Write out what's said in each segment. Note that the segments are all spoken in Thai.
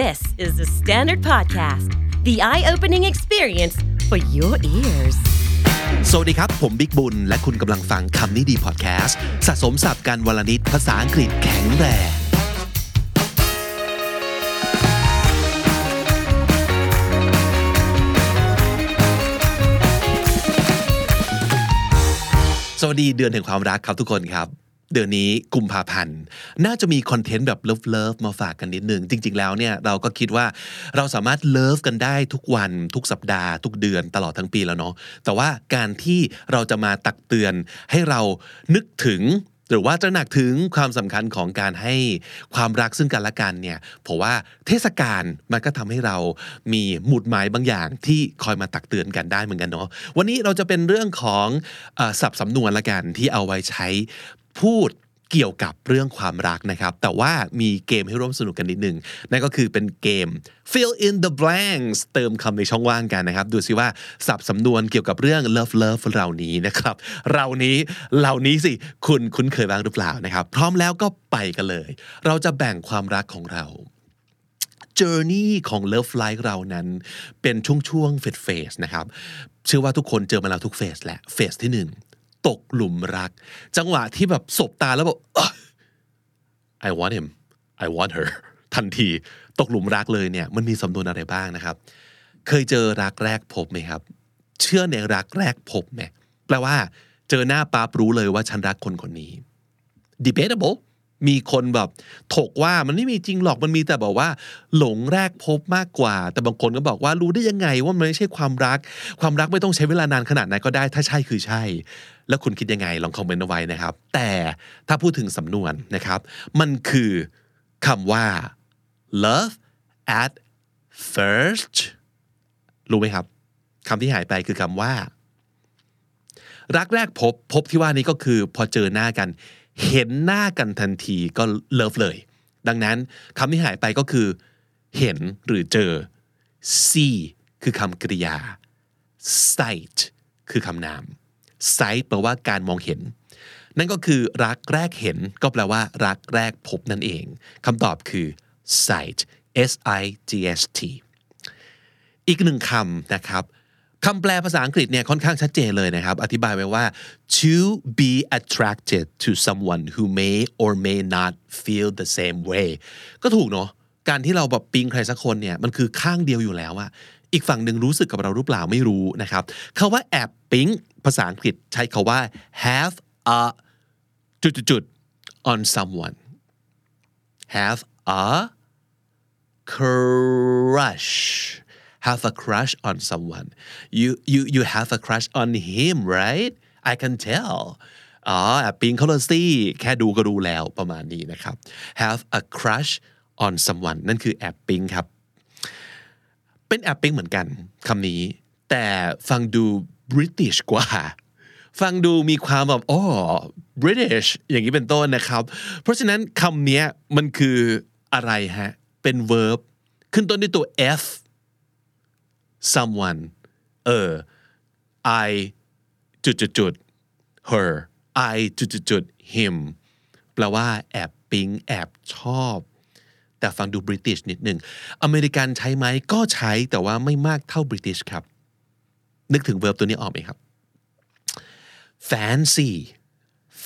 This is the Standard Podcast, the eye opening experience for your ears. สวัสดีครับ ผมบิ๊กบุญ และคุณกำลังฟังคำนี้ดีพอดแคสต์สะสมสับการวลนิดภาษาอังกฤษแข็งแรงสวัสดีเดือนแห่งความรักครับทุกคนครับ เดือนนี้กุมภาพันธ์ น่าจะมี content แบบ love love มาฝากกันนิดนึง จริง ๆ แล้วเนี่ยเราก็คิดว่าเราสามารถ love กันได้ทุกวันทุกสัปดาห์ ทุกเดือนตลอดทั้งปีแล้วเนาะแต่ว่าการที่เราจะมาตักเตือนให้เรานึกถึงหรือว่าตระหนักถึงความสำคัญของการให้ความรักซึ่งกันและกันเนี่ยเพราะว่าเทศกาลมันก็ทำให้เรามีหมุดหมายบางอย่างที่คอยมาตักเตือนกันได้เหมือนกันเนาะวันนี้เราจะเป็นเรื่องของเอ่อศัพท์สำนวนละกันที่เอาไว้ใช้ พูดเกี่ยวกับเรื่องความรักนะครับ แต่ว่ามีเกมให้ร่วมสนุกกันนิดหนึ่งนั่นก็คือเป็นเกม fill in the blanks เติมคำในช่องว่างกันนะครับ ดูซิว่าศัพท์สำนวนเกี่ยวกับเรื่อง love love เหล่านี้นะครับ เรานี้เหล่านี้สิคุณคุ้นเคยบ้างหรือเปล่านะครับ พร้อมแล้วก็ไปกันเลย เราจะแบ่งความรักของเรา journey ของ love life เรานั้น เป็นช่วงๆเฟสเฟสนะครับ เชื่อว่าทุกคนเจอมาแล้วทุกเฟสแหละ เฟสที่หนึ่ง ตกหลุมรัก จังหวะที่แบบสบตาแล้วบอก I want him I want her ทันทีตกหลุมรักเลยเนี่ย มันมีสำนวนอะไรบ้างนะครับ เคยเจอรักแรกพบไหมครับ เชื่อในรักแรกพบไหมแปลว่า เจอหน้าปั๊บรู้เลยว่าฉันรักคนคนนี้ debatable มีคนแบบถกว่ามันไม่มีจริงหรอกมันมีแต่บอกว่า หลงแรกพบมากกว่า แต่บางคนก็บอกว่ารู้ได้ยังไงว่ามันไม่ใช่ความรัก ความรักไม่ต้องใช้เวลานานขนาดไหนก็ได้ ถ้าใช่คือใช่ แล้วคุณคิดยังไงลองคอมเมนต์เอาไว้นะครับ แต่ถ้าพูดถึงสำนวนนะครับ มันคือคำว่า love at first รู้ไหมครับคำที่หายไปคือคำว่า รักแรกพบพบที่ว่านี้ก็คือพอเจอหน้ากัน เห็นหน้ากันทันทีก็เลิฟเลย ดังนั้นคำที่หายไปก็คือ เห็นหรือเจอ see คือคำกริยา sight คือคำนาม sight แปลว่าการมองเห็น นั่นก็คือรักแรกเห็นก็แปลว่า รักแรกพบนั่นเองคำตอบคือ sight s i g s t อีกหนึ่งคำนะครับ คำแปลภาษาอังกฤษเนี่ยค่อนข้างชัดเจนเลยนะครับ อธิบายไว้ว่า to be attracted to someone who may or may not feel the same way ก็ถูกเนาะการที่เราแบบปิ๊งใครสักคนเนี่ยมันคือข้างเดียวอยู่แล้วอะอีกฝั่งหนึ่งรู้สึกกับเราหรือเปล่าไม่รู้นะครับคาว่าแอบปิ๊งภาษาอังกฤษใช้คาว่า have a จุดๆ on someone have a crush have a crush on someone you you you have a crush on him right I can tell อ๋อแอบปิ๊งเขาเลยสิแค่ดูก็รู้แล้วประมาณนี้นะครับ have a crush on someone นั่นคือแอบปิงครับ เป็นแอบปิงเหมือนกันคำนี้ แต่ฟังดู British กว่า ฟังดูมีความแบบอ๋อ British อย่างนี้เป็นต้นนะครับ เพราะฉะนั้นคำนี้มันคืออะไรฮะ เป็น verb ขึ้นต้นด้วยตัว f someone เออ I จุดจุดจุด her I จุดจุดจุด him แปลว่าแอบปิ๊งแอบชอบ แต่ฟังดู British นิดหนึ่งอเมริกันใช้ไหมก็ใช้แต่ว่าไม่มากเท่า British ครับ นึกถึง verb ตัวนี้ออกไหมครับ fancy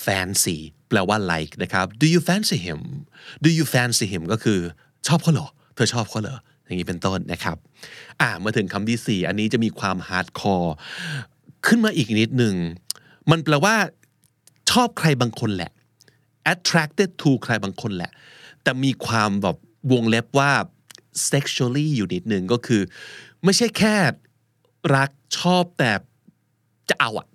fancy แปลว่า like นะครับ do you fancy him do you fancy him ก็คือชอบเขาเหรอ เธอชอบเขาเหรอ อย่างนี้เป็นต้นนะครับอ่ามาถึงคำที่สี่อันนี้จะมีความ hardcore ขึ้นมาอีกนิดหนึ่ง มันแปลว่า ชอบใครบางคนแหละ attracted to ใครบางคนแหละ แต่มีความแบบวงเล็บว่า sexually อยู่นิดหนึ่งก็คือ ไม่ใช่แค่รักชอบแต่จะเอาอะ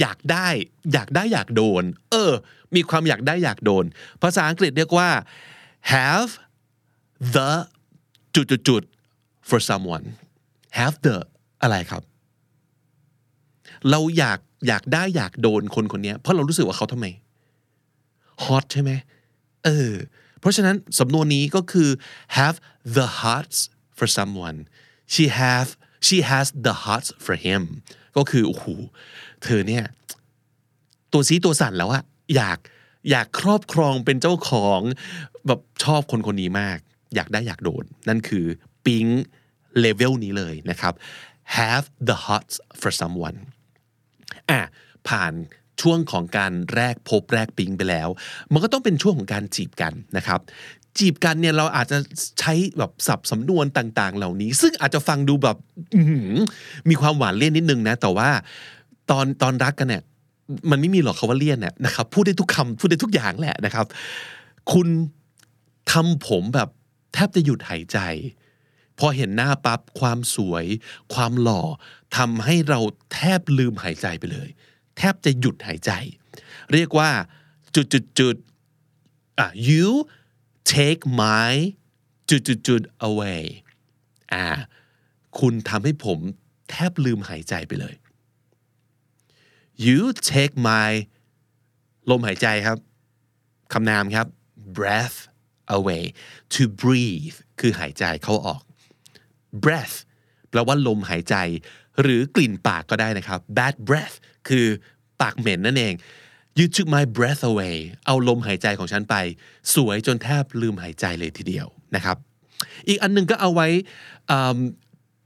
อยากได้ อยากได้อยากโดน เออ มีความอยากได้อยากโดน ภาษาอังกฤษเรียกว่า have the จุดจุดจุด for someone have the อะไรครับ เราอยากอยากได้อยากโดนคนคนนี้เพราะเรารู้สึกว่าเขาทำไม hot ใช่ไหมเออ เพราะฉะนั้นสำนวนนี้ก็คือ have the hearts for someone she have she has the hearts for him ก็คือโอ้โหเธอเนี่ย ตัวซีตัวสั่นแล้วอะอยากอยากครอบครองเป็นเจ้าของแบบชอบคนคนนี้มาก อยากได้อยากโดน นั่นคือปิ๊งเลเวลนี้เลยนะครับ have the hots for someone อะผ่านช่วงของการแรกพบแรกปิ๊งไปแล้ว มันก็ต้องเป็นช่วงของการจีบกันนะครับ จีบกันเนี่ยเราอาจจะใช้แบบสับสำนวนต่างๆ เหล่านี้ ซึ่งอาจจะฟังดูแบบมีความหวานเลี่ยนนิดนึงนะ แต่ว่าตอนตอนรักกันเนี่ยมันไม่มีหรอกคาว่าเลี่ยนเนี่ยนะครับพูดได้ทุกคำพูดได้ทุกอย่างแหละนะครับ คุณทำผมแบบ แทบจะหยุดหายใจ พอเห็นหน้าปั๊บความสวย ความหล่อทำให้เราแทบลืมหายใจไปเลย แทบจะหยุดหายใจ เรียกว่าจุดจุดจุดอะ you take my จุดจุดจุด away อ่าคุณทำให้ผมแทบลืมหายใจไปเลย you take my ลมหายใจครับคำนามครับ breath away to breathe คือหายใจเข้าออก breath แปลว่าลมหายใจ หรือกลิ่นปากก็ได้นะครับ bad breath คือปากเหม็นนั่นเอง you took my breath away เอาลมหายใจของฉันไป สวยจนแทบลืมหายใจเลยทีเดียวนะครับ อีกอันหนึงก็เอาไว้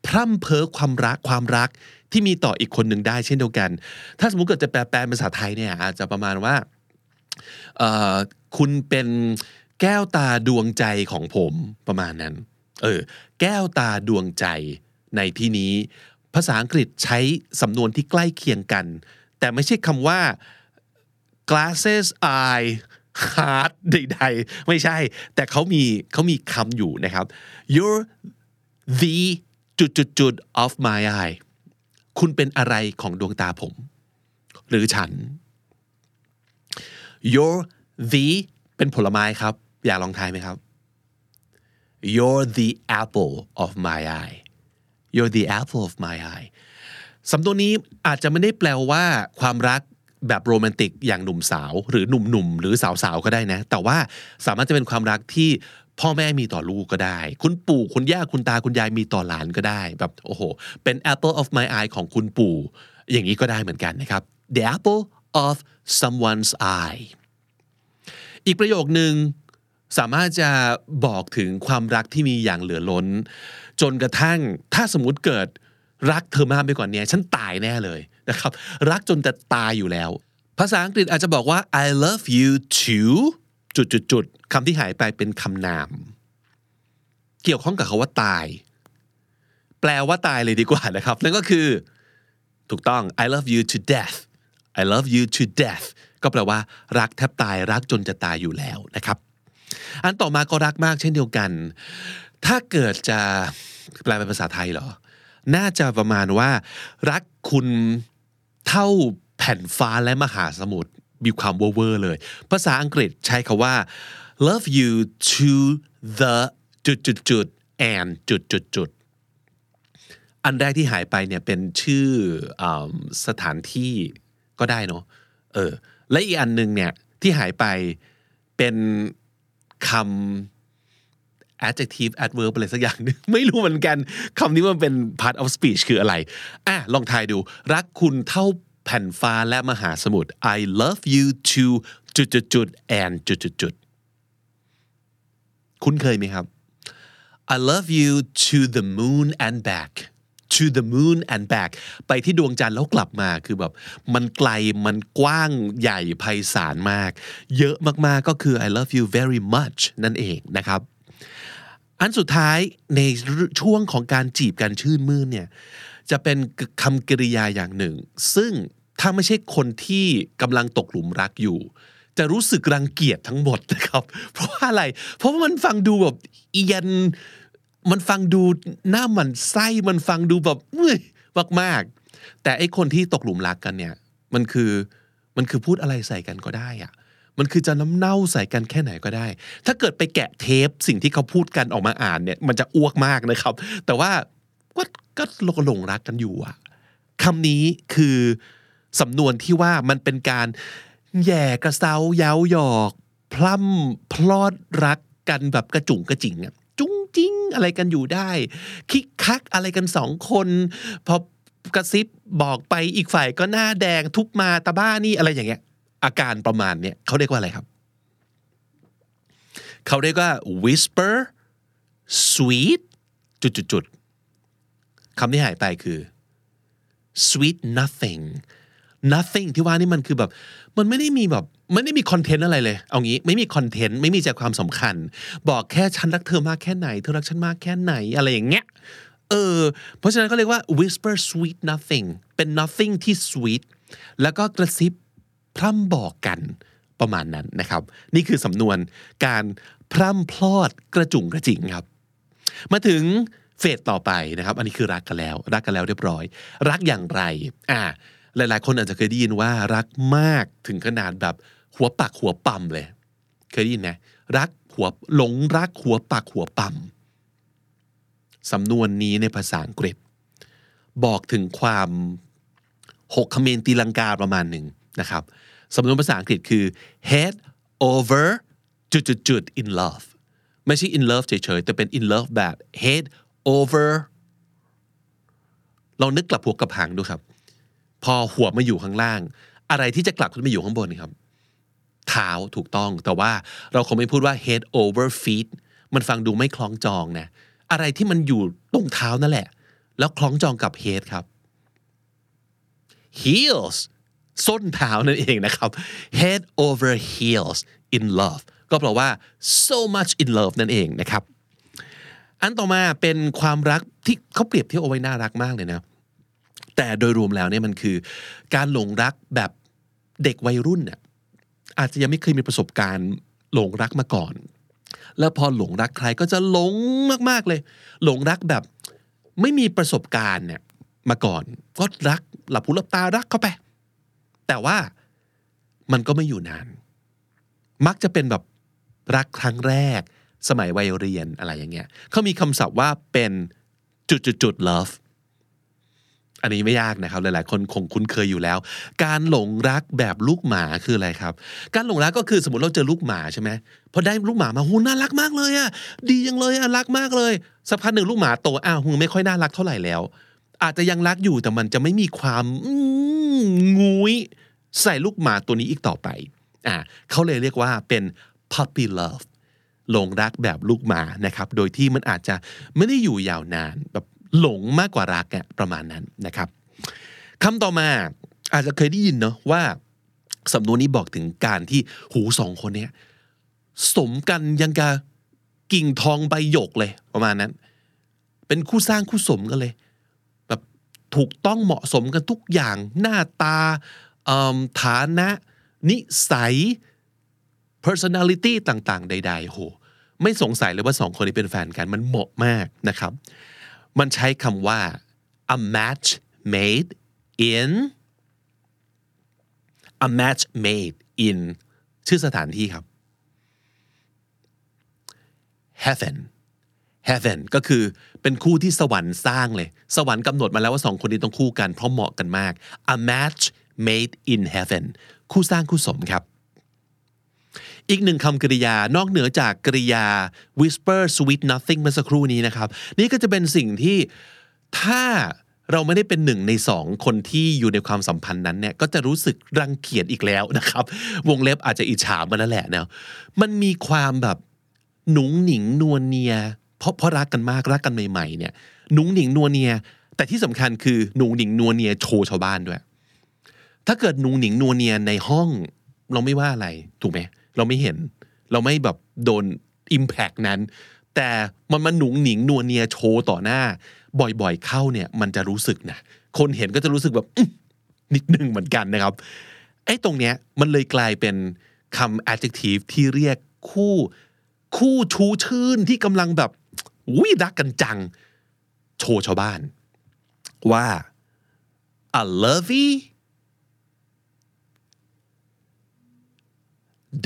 พร่ำเพ้อความรักความรักที่มีต่ออีกคนหนึ่งได้เช่นเดียวกัน ถ้าสมมติเกิดจะแปลแปลเป็นภาษาไทยเนี่ยอาจจะประมาณว่าคุณเป็น แก้วตาดวงใจของผมประมาณนั้น เออ แก้วตาดวงใจในที่นี้ ภาษาอังกฤษใช้สำนวนที่ใกล้เคียงกัน แต่ไม่ใช่คำว่า glasses eye heart ใดๆ ไม่ใช่ แต่เขามีเขามีคำอยู่นะครับ you're the จุดจุดจุด of my eye คุณเป็นอะไรของดวงตาผม หรือฉัน you're the เป็นผลไม้ครับ อยากลองทายไหมครับ you're the apple of my eye you're the apple of my eye สำนวนนี้อาจจะไม่ได้แปลว่า ความรักแบบโรแมนติกอย่างหนุ่มสาวหรือหนุ่มๆหรือสาวๆก็ได้นะ แต่ว่าสามารถจะเป็นความรักที่พ่อแม่มีต่อลูกก็ได้ คุณปู่คุณย่าคุณตาคุณยายมีต่อหลานก็ได้ แบบโอ้โห เป็น apple of my eye ของคุณปู่ อย่างนี้ก็ได้เหมือนกันนะครับ the apple of someone's eye อีกประโยคหนึ่ง สามารถจะบอกถึงความรักที่มีอย่างเหลือล้น จนกระทั่งถ้าสมมติเกิดรักเธอมากไปกว่านี้ฉันตายแน่เลยนะครับ รักจนจะตายอยู่แล้ว ภาษาอังกฤษอาจจะบอกว่า I love you too จุดจุดจุดคำที่หายไปเป็นคำนาม เกี่ยวข้องกับคาว่าตาย แปลว่าตายเลยดีกว่านะครับ นั่นก็คือ ถูกต้อง I love you to death I love you to death ก็แปลว่า รักแทบตายรักจนจะตายอยู่แล้วนะครับ อันต่อมาก็รักมากเช่นเดียวกัน ถ้าเกิดจะแปลเป็นภาษาไทยเหรอ น่าจะประมาณว่า รักคุณเท่าแผ่นฟ้าและมหาสมุทรมีความเวอร์เลย ภาษาอังกฤษใช้คาว่า love you to the จุดจุดจุด and จุดจุดจุดอันแรกที่หายไปเนี่ยเป็นชื่ออสถานที่ก็ได้เนาะเออและอีกอันหนึ่งเนี่ยที่หายไปเป็น คำ adjective adverb อะไรสักอย่างหนึงไม่รู้เหมือนกันคำนี้มันเป็น part of speech คืออะไรอะลองทายดู รักคุณเท่าแผ่นฟ้าและมหาสมุทร I love you to จุดจุดจุด and จุดจุดจุดคุ้นเคยไหมครับ I love you to the moon and back to the moon and back ไปที่ดวงจันทร์แล้วกลับมาคือแบบ มันไกลมันกว้างใหญ่ไพศาลมาก เยอะมากๆก็คือ I love you very much นั่นเองนะครับ อันสุดท้ายในช่วงของการจีบกันชื่นมื่นเนี่ย จะเป็นคำกริยาอย่างหนึ่ง ซึ่งถ้าไม่ใช่คนที่กำลังตกหลุมรักอยู่ จะรู้สึกรังเกียจทั้งหมดนะครับ เพราะว่าอะไร เพราะว่ามันฟังดูแบบเอียน มันฟังดูหน้าหมันไส้มันฟังดูแบบเมื่อยมากๆ แต่ไอ้คนที่ตกหลุมรักกันเนี่ย มันคือมันคือพูดอะไรใส่กันก็ได้อะมันคือจะน้ำเน่าใส่กันแค่ไหนก็ได้ ถ้าเกิดไปแกะเทปสิ่งที่เขาพูดกันออกมาอ่านเนี่ย มันจะอ้วกมากนะครับ แต่ว่าก็ก็หลงรักกันอยู่อะคำนี้คือสำนวนที่ว่ามันเป็นการแย่กระเซาเย้าหยอก พล่ำพลอดรักกันแบบกระจุงกระจิงอะ จิ้งอะไรกันอยู่ได้ คิกคักอะไรกันสองคนพอกระซิบบอกไปอีกฝ่ายก็หน้าแดงทุบมาตาบ้านี่อะไรอย่างเงี้ย อาการประมาณเนี้ยเขาเรียกว่าอะไรครับเขาเรียกว่า whisper sweet จุดๆคำที่หายไปคือ sweet nothing nothing ที่ว่านี่มันคือแบบ มันไม่ได้มีแบบ ไม่ได้มีคอนเทนต์อะไรเลย เอางี้ไม่มีคอนเทนต์ไม่มีใจความสำคัญ บอกแค่ฉันรักเธอมากแค่ไหนเธอรักฉันมากแค่ไหนอะไรอย่างเงี้ยเออเพราะฉะนั้นก็เรียกว่า whisper sweet nothing เป็น nothing ที่ sweet แล้วก็กระซิบพร่ำบอกกันประมาณนั้นนะครับ นี่คือสำนวนการพร่ำพลอดกระจุงกระจิงครับ มาถึงเฟสต่อไปนะครับ อันนี้คือรักกันแล้ว รักกันแล้วเรียบร้อย รักอย่างไร อ่า หลาย ๆ คนอาจจะเคยได้ยินว่ารักมากถึงขนาดแบบหัวปักหัวปั๊มเลย เคยได้ยินไหมรักหัวหลงรักหัวปักหัวปั๊มสำนวนนี้ในภาษาอังกฤษ บอกถึงความหกคเมนตีลังกาประมาณหนึ่งนะครับสำนวนภาษาอังกฤษคือ head over จุดจุดจุด in love ไม่ใช่ in love เฉยๆแต่เป็น in love แบบ head over ลองนึกกลับหัวกลับหางดูครับ พอหัวมาอยู่ข้างล่าง อะไรที่จะกลับขึ้นมาอยู่ข้างบนครับ เท้าถูกต้อง แต่ว่าเราคงไม่พูดว่า head over feet มันฟังดูไม่คล้องจองนะ อะไรที่มันอยู่ตรงเท้านั่นแหละ แล้วคล้องจองกับ head ครับ heels ส้นเท้านั่นเองนะครับ head over heels in love ก็แปลว่า so much in love นั่นเองนะครับ อันต่อมาเป็นความรักที่เขาเปรียบเทียบเอาไว้น่ารักมากเลยนะ แต่โดยรวมแล้วเนี่ยมันคือการหลงรักแบบเด็กวัยรุ่นเนี่ยอาจจะยังไม่เคยมีประสบการณ์หลงรักมาก่อน แล้วพอหลงรักใครก็จะหลงมากๆเลย หลงรักแบบไม่มีประสบการณ์เนี่ยมาก่อน ก็รักหลับหูหลับตารักเข้าไป แต่ว่ามันก็ไม่อยู่นาน มักจะเป็นแบบรักครั้งแรก สมัยวัยเรียนอะไรอย่างเงี้ยเขามีคำศัพท์ว่าเป็นจุดจุดจุด love อันนี้ไม่ยากนะครับ หลายๆ คนคงคุ้นเคยอยู่แล้ว การหลงรักแบบลูกหมาคืออะไรครับ การหลงรักก็คือสมมติเราเจอลูกหมาใช่ไหมพอได้ลูกหมามาหูน่ารักมากเลยอะดีจังเลยอะรักมากเลยสักพักหนึ่งลูกหมาโตอ้าวหูไม่ค่อยน่ารักเท่าไหร่แล้ว อาจจะยังรักอยู่แต่มันจะไม่มีความงุ้ยใส่ลูกหมาตัวนี้อีกต่อไปอ่าเขาเลยเรียกว่าเป็น puppy love หลงรักแบบลูกหมานะครับ โดยที่มันอาจจะไม่ได้อยู่ยาวนานแบบ หลงมากกว่ารักอะประมาณนั้นนะครับคำต่อมาอาจจะเคยได้ยินเนาะว่าสำนวนนี้บอกถึงการที่หูสองคนเนี้ยสมกันยังกะกิ่งทองใบหยกเลยประมาณนั้น เป็นคู่สร้างคู่สมกันเลย แบบถูกต้องเหมาะสมกันทุกอย่างหน้าตาฐานะ นิสัย personality ต่าง ๆ ใด ๆ โห ไม่สงสัยเลยว่าสองคนนี้เป็นแฟนกันมันเหมาะมากนะครับ มันใช้คำว่า a match made in a match made in ชื่อสถานที่ครับ heaven heaven ก็คือเป็นคู่ที่สวรรค์สร้างเลย สวรรค์กำหนดมาแล้วว่าสองคนนี้ต้องคู่กันเพราะเหมาะกันมาก a match made in heaven คู่สร้างคู่สมครับ อีกหนึ่งคำกริยานอกเหนือจากกริยา whisper sweet nothing เมื่อสักครู่นี้นะครับ นี่ก็จะเป็นสิ่งที่ถ้าเราไม่ได้เป็นหนึ่งในสองคนที่อยู่ในความสัมพันธ์นั้นเนี่ยก็จะรู้สึกรังเกียจอีกแล้วนะครับ วงเล็บอาจจะอิจฉามันแล้วแหละนะมันมีความแบบหนุงหนิงนวลเนีย เพราะเพราะรักกันมากรักกันใหม่ๆเนี่ยหนุงหนิงนวลเนีย แต่ที่สำคัญคือหนุงหนิงนวลเนียโชว์ชาวบ้านด้วย ถ้าเกิดหนุงหนิงนวลเนียในห้องเราไม่ว่าอะไรถูกไหม เราไม่เห็น เราไม่แบบโดน Impact นั้น แต่มันมาหนุงหนิงนัวเนียโชว์ต่อหน้า บ่อยๆเข้าเนี่ย มันจะรู้สึกนะคนเห็นก็จะรู้สึกแบบนิดนึงเหมือนกันนะครับไอ้ตรงเนี้ยมันเลยกลายเป็นคำ adjective ที่เรียกคู่คู่ชูชื่นที่กำลังแบบวิรักกันจัง โชว์ชาวบ้าน ว่า a lovey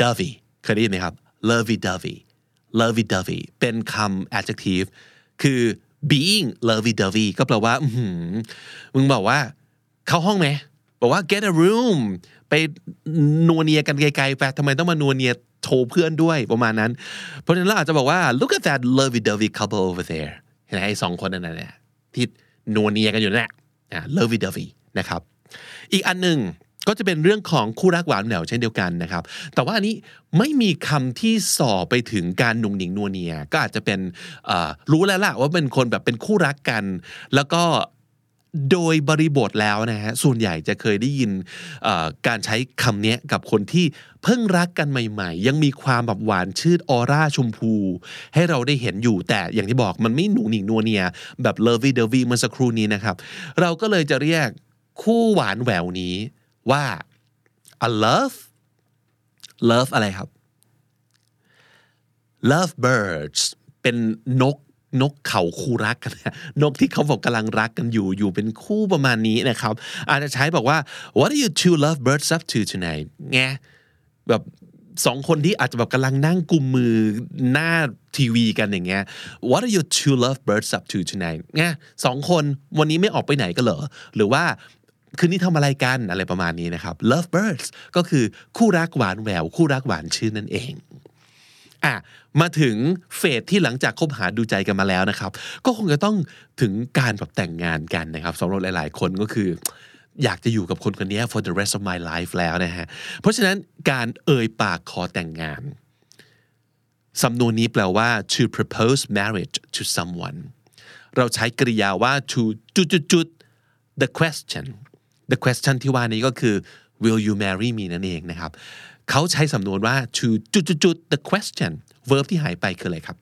dovey เคยได้ยินไหมครับ lovey dovey lovey dovey เป็นคำ adjective คือ being lovey dovey ก็แปลว่ามึงบอกว่า เข้าห้องไหมบอกว่า get a room ไปนัวเนียกันไกลๆไปทำไมต้องมานัวเนียโชว์เพื่อนด้วยประมาณนั้น เพราะฉะนั้นเราอาจจะบอกว่า look at that lovey dovey couple over there เห็นไหมไอ้สองคนนั้นแหละที่นัวเนียกันอยู่นั่นแหละ lovey dovey นะครับ อีกอันหนึ่ง ก็จะเป็นเรื่องของคู่รักหวานแหววเช่นเดียวกันนะครับ แต่ว่าอันนี้ไม่มีคำที่ส่อไปถึงการหนุ่งหนิงนัวเนีย ก็อาจจะเป็นรู้แล้วล่ะว่าเป็นคนแบบเป็นคู่รักกัน แล้วก็โดยบริบทแล้วนะฮะส่วนใหญ่จะเคยได้ยินการใช้คำนี้กับคนที่เพิ่งรักกันใหม่ ๆ ยังมีความแบบหวานชื่นออร่าชมพู ให้เราได้เห็นอยู่แต่อย่างที่บอกมันไม่หนูหนิงนัวเนีย แบบเลิฟวี่เดวี่เมื่อสักครู่นี้นะครับ เราก็เลยจะเรียกคู่หวานแหววนี้ ว่า a love love อะไรครับ love birds เป็นนกนกเขาคู่รักกันนะนกที่เขาบอกกำลังรักกันอยู่อยู่เป็นคู่ประมาณนี้นะครับ อาจจะใช้บอกว่า what are you two love birds up to tonight ไงแบบสองคนที่อาจจะแบบกำลังนั่งกุมมือหน้าทีวีกันอย่างเงี้ย what are you two love birds up to tonight ไงสองคนวันนี้ไม่ออกไปไหนกันเหรอ หรือว่า คืนนี้ทำอะไรกันอะไรประมาณนี้นะครับ love birds ก็คือคู่รักหวานแหววคู่รักหวานชื่นนั่นเองอะมาถึงเฟสที่หลังจากคบหาดูใจกันมาแล้วนะครับ ก็คงจะต้องถึงการแบบแต่งงานกันนะครับสำหรับหลาย ๆ คนก็คือ อยากจะอยู่กับคนคนนี้ for the rest of my life แล้วนะฮะเพราะฉะนั้นการเอ่ยปากขอแต่งงานสำนวนนี้แปลว่า to propose marriage to someone เราใช้กริยาว่า to จุดจุดจุด the question the question ที่ว่านี้ก็คือ will you marry me นั่นเองนะครับเขาใช้สำนวนว่า to จุดจุดจุด the question verb ที่หายไปคืออะไรครับ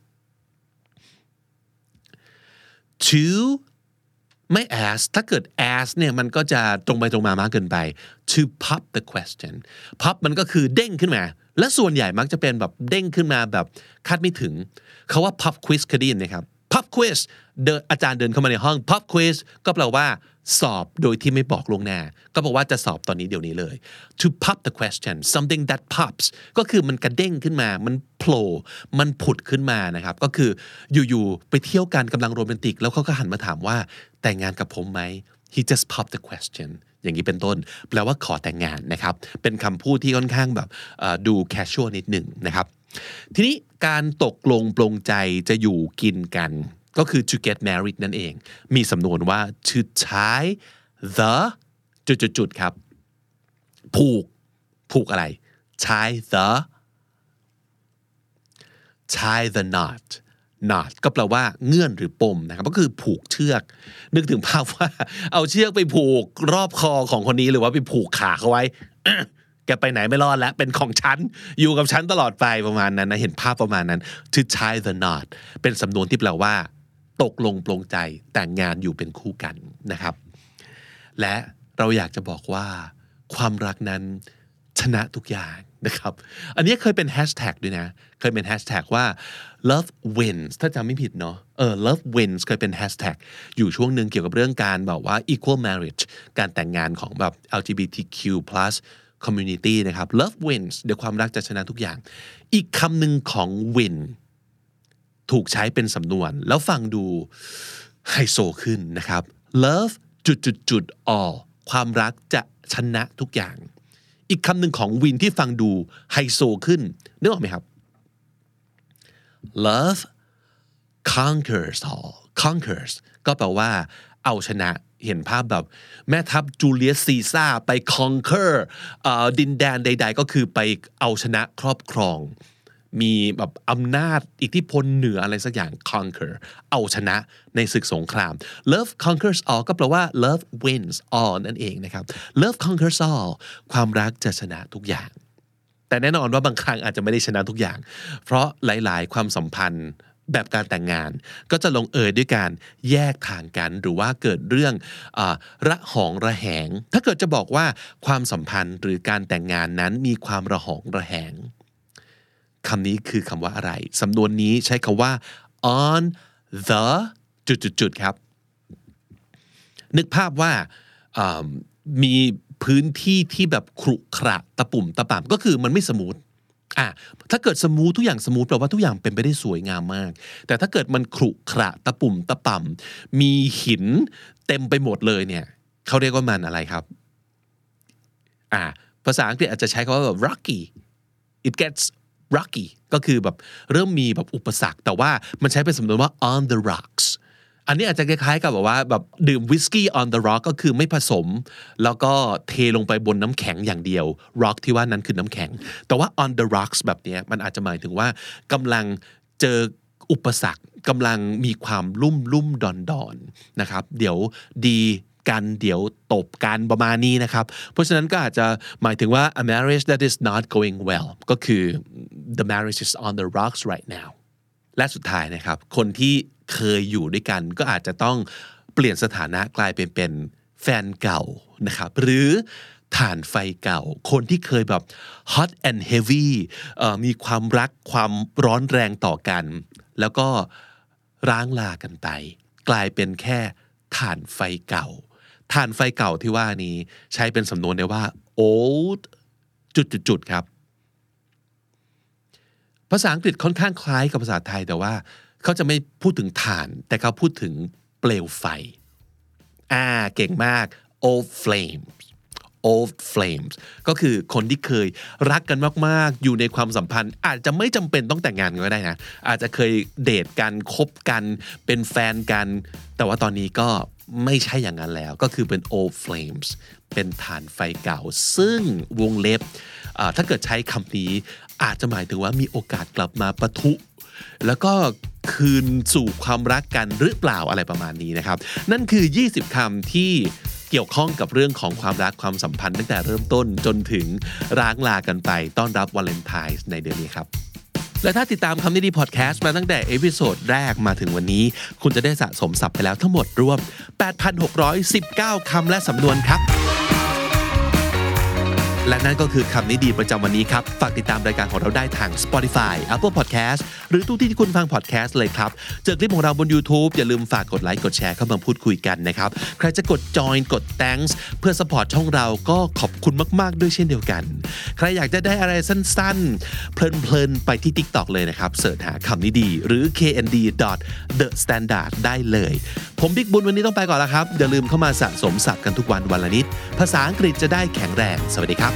to ไม่ ask ถ้าเกิด ask เนี่ยมันก็จะตรงไปตรงมามากเกินไป to pop the question pop มันก็คือเด้งขึ้นมา และส่วนใหญ่มักจะเป็นแบบเด้งขึ้นมาแบบคาดไม่ถึง เขาว่า pop quiz เคยได้ยินไหมครับ pop quiz เดินอาจารย์เดินเข้ามาในห้อง pop quiz ก็แปลว่า สอบโดยที่ไม่บอกลวงหน้า ก็บอกว่าจะสอบตอนนี้เดี๋ยวนี้เลย to pop the question something that pops ก็คือมันกระเด้งขึ้นมา มันโผล่ มันผุดขึ้นมานะครับ ก็คืออยู่ๆไปเที่ยวกันกำลังโรแมนติก แล้วเขาก็หันมาถามว่าแต่งงานกับผมไหม he just popped the question อย่างนี้เป็นต้น แปลว่าขอแต่งงานนะครับ เป็นคำพูดที่ค่อนข้างแบบดู casual นิดหนึ่งนะครับ ทีนี้การตกลงปลงใจจะอยู่กินกัน ก็คือ to get married นั่นเอง มีสำนวนว่า to tie the จุดๆครับ ผูก ผูกอะไร tie the tie the knot knot ก็แปลว่าเงื่อนหรือปมนะครับ ก็คือผูกเชือก นึกถึงภาพว่า เอาเชือกไปผูกรอบคอของคนนี้หรือว่าไปผูกขาเขาไว้ แกไปไหนไม่รอดแล้ว เป็นของฉัน อยู่กับฉันตลอดไปประมาณนั้นนะ เห็นภาพประมาณนั้น to tie the knot เป็นสำนวนที่แปลว่า ตกลงปลงใจแต่งงานอยู่เป็นคู่กันนะครับ และเราอยากจะบอกว่า ความรักนั้นชนะทุกอย่างนะครับ อันนี้เคยเป็นแฮชแท็กด้วยนะ เคยเป็นแฮชแท็กว่า love wins ถ้าจำไม่ผิดเนาะ เออ love wins เคยเป็นแฮชแท็กอยู่ช่วงหนึ่งเกี่ยวกับเรื่องการแบบว่า equal marriage การแต่งงานของแบบ LGBTQ+ community นะครับ love wins เดี๋ยวความรักจะชนะทุกอย่าง อีกคำหนึ่งของ win ถูกใช้เป็นสำนวน แล้วฟังดูไฮโซขึ้นนะครับ love จุดจุดจุด all ความรักจะชนะทุกอย่าง อีกคำหนึ่งของวินที่ฟังดูไฮโซขึ้นนึกออกไหมครับ love conquers all conquers ก็แปลว่า เอาชนะ เห็นภาพแบบแม่ทัพจูเลียสซีซ่าไป conquer เอ่อดินแดนใด ๆ ก็คือไปเอาชนะครอบครอง มีแบบอำนาจอิทธิพลเหนืออะไรสักอย่าง conquer เอาชนะในศึกสงคราม love conquers all ก็แปลว่า love wins all นั่นเองนะครับ love conquers all ความรักจะชนะทุกอย่าง แต่แน่นอนว่าบางครั้งอาจจะไม่ได้ชนะทุกอย่าง เพราะหลาย ๆ ความสัมพันธ์ แบบการแต่งงาน ก็จะลงเอยด้วยการแยกทางกัน หรือว่าเกิดเรื่องอระหองระแหง ถ้าเกิดจะบอกว่าความสัมพันธ์หรือการแต่งงานนั้นมีความระหองระแหงคำนี้คือคำว่าอะไร สำนวนนี้ใช้คำว่า on the จุดๆครับ นึกภาพว่าอ่ามีพื้นที่ที่แบบขรุขระตะปุ่มตะป่ำก็คือมันไม่ smooth อะถ้าเกิด smooth ทุกอย่าง smooth แปลว่าทุกอย่างเป็นไปได้สวยงามมาก แต่ถ้าเกิดมันขรุขระตะปุ่มตะป่ำมีหินเต็มไปหมดเลยเนี่ยเขาเรียกว่ามันอะไรครับอ่าภาษาอังกฤษอาจจะใช้คำว่าแบบ rocky it gets rocky ก็คือแบบเริ่มมีแบบอุปสรรค แต่ว่ามันใช้เป็นสำนวนว่า on the rocks อันนี้อาจจะคล้ายๆกับแบบว่าแบบดื่มวิสกี้ on the rock ก็คือไม่ผสม แล้วก็เทลงไปบนน้ำแข็งอย่างเดียว rock ที่ว่านั้นคือน้ำแข็ง แต่ว่า on the rocks แบบนี้มันอาจจะหมายถึงว่ากำลังเจออุปสรรคกำลังมีความลุ่มลุ่มดอนดอนนะครับ เดี๋ยวดีกันเดี๋ยวตบกันประมาณนี้นะครับ เพราะฉะนั้นก็อาจจะหมายถึงว่า a marriage that is not going well ก็คือ the marriage is on the rocks right now และสุดท้ายนะครับ คนที่ เคยอยู่ด้วยกัน ก็อาจจะต้องเปลี่ยนสถานะกลายเป็นเป็นแฟนเก่านะครับ หรือฐานไฟเก่า คนที่เคยแบบ hot and heavy เอ่อมีความรักความร้อนแรงต่อกัน แล้วก็ร้างลากันไป กลายเป็นแค่ฐานไฟเก่าฐานไฟเก่าที่ว่านี้ใช้เป็นสำนวนได้ว่า old จุดๆครับ ภาษาอังกฤษค่อนข้างคล้ายกับภาษาไทยแต่ว่า เขาจะไม่พูดถึงฐาน แต่เขาพูดถึงเปลวไฟ อ่า เก่งมาก old flames old flames ก็คือคนที่เคยรักกันมากๆ อยู่ในความสัมพันธ์ อาจจะไม่จำเป็นต้องแต่งงานกันก็ได้นะ อาจจะเคยเดทกัน คบกัน เป็นแฟนกัน แต่ว่าตอนนี้ก็ไม่ใช่อย่างนั้นแล้ว ก็คือเป็น old flames เป็นฐานไฟเก่า ซึ่งวงเล็บ ถ้าเกิดใช้คำนี้อาจจะหมายถึงว่ามีโอกาสกลับมาปะทุ แล้วก็คืนสู่ความรักกันหรือเปล่าอะไรประมาณนี้นะครับ นั่นคือ 20คำที่เกี่ยวข้องกับเรื่องของความรักความสัมพันธ์ตั้งแต่เริ่มต้นจนถึงร้างลากันไปต้อนรับวาเลนไทน์ในเดือนนี้ครับและถ้าติดตามคำนี้ดีพอดแคสต์มาตั้งแต่ episode แรกมาถึงวันนี้ คุณจะได้สะสมศัพท์ไปแล้วทั้งหมดรวม 8,619 คำและสำนวนครับ และนั่นก็คือคำนี้ดีประจำวันนี้ครับ ฝากติดตามรายการของเราได้ทาง Spotify Apple Podcast หรือทุกที่ที่คุณฟัง podcast เลยครับ เจอคลิปของเราบน YouTube อย่าลืมฝากกดไลค์กดแชร์เข้ามาพูดคุยกันนะครับ ใครจะกด join กด thanks เพื่อ support ช่องเราก็ขอบคุณมาก ๆ ด้วยเช่นเดียวกัน ใครอยากจะได้อะไรสั้น ๆ เพลิน ๆ ไปที่ TikTok เลยนะครับเสิร์ชหาคำนี้ดีหรือ knd the standard ได้เลย ผมบิ๊กบุญวันนี้ต้องไปก่อนแล้วครับอย่าลืมเข้ามาสะสมศัพท์กันทุกวันวันละนิด ภาษาอังกฤษจะได้แข็งแรง สวัสดีครับ